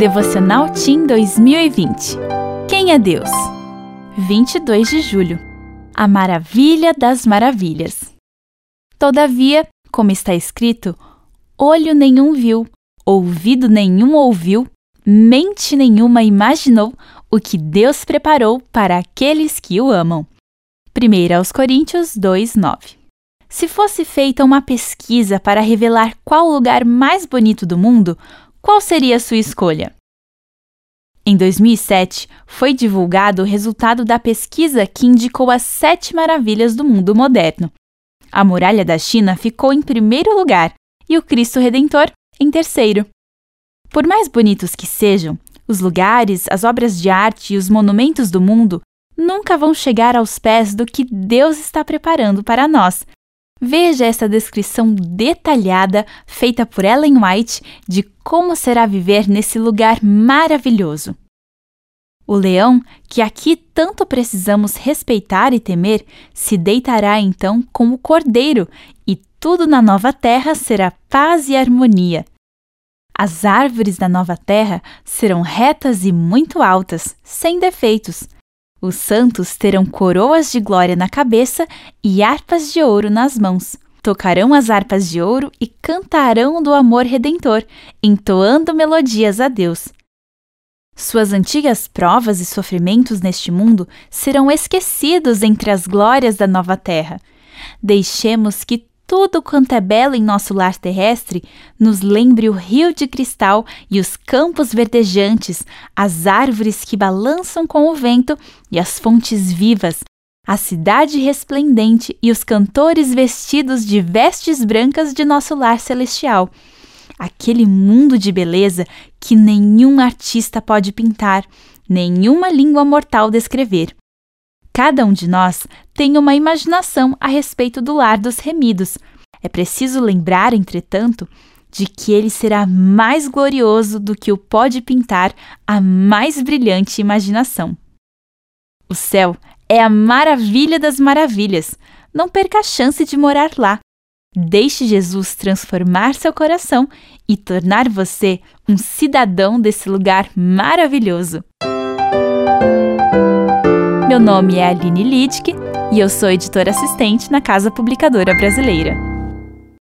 Devocional Team 2020. Quem é Deus? 22 de julho. A maravilha das maravilhas. Todavia, como está escrito, olho nenhum viu, ouvido nenhum ouviu, mente nenhuma imaginou o que Deus preparou para aqueles que o amam. 1 aos Coríntios 2:9. Se fosse feita uma pesquisa para revelar qual o lugar mais bonito do mundo, qual seria a sua escolha? Em 2007, foi divulgado o resultado da pesquisa que indicou as sete maravilhas do mundo moderno. A muralha da China ficou em primeiro lugar e o Cristo Redentor em terceiro. Por mais bonitos que sejam, os lugares, as obras de arte e os monumentos do mundo nunca vão chegar aos pés do que Deus está preparando para nós Veja esta descrição detalhada feita por Ellen White de como será viver nesse lugar maravilhoso. O leão, que aqui tanto precisamos respeitar e temer, se deitará então com o cordeiro, e tudo na nova terra será paz e harmonia. As árvores da nova terra serão retas e muito altas, sem defeitos os santos terão coroas de glória na cabeça e harpas de ouro nas mãos. Tocarão as harpas de ouro e cantarão do amor redentor, entoando melodias a Deus. Suas antigas provas e sofrimentos neste mundo serão esquecidos entre as glórias da nova terra. Deixemos que tudo quanto é belo em nosso lar terrestre nos lembre o rio de cristal e os campos verdejantes, as árvores que balançam com o vento e as fontes vivas, a cidade resplendente e os cantores vestidos de vestes brancas de nosso lar celestial. Aquele mundo de beleza que nenhum artista pode pintar, nenhuma língua mortal descrever. Cada um de nós tem uma imaginação a respeito do lar dos remidos. É preciso lembrar, entretanto, de que ele será mais glorioso do que o pode pintar a mais brilhante imaginação. O céu é a maravilha das maravilhas. Não perca a chance de morar lá. Deixe Jesus transformar seu coração e tornar você um cidadão desse lugar maravilhoso. Meu nome é Aline Littke e eu sou editora assistente na Casa Publicadora Brasileira.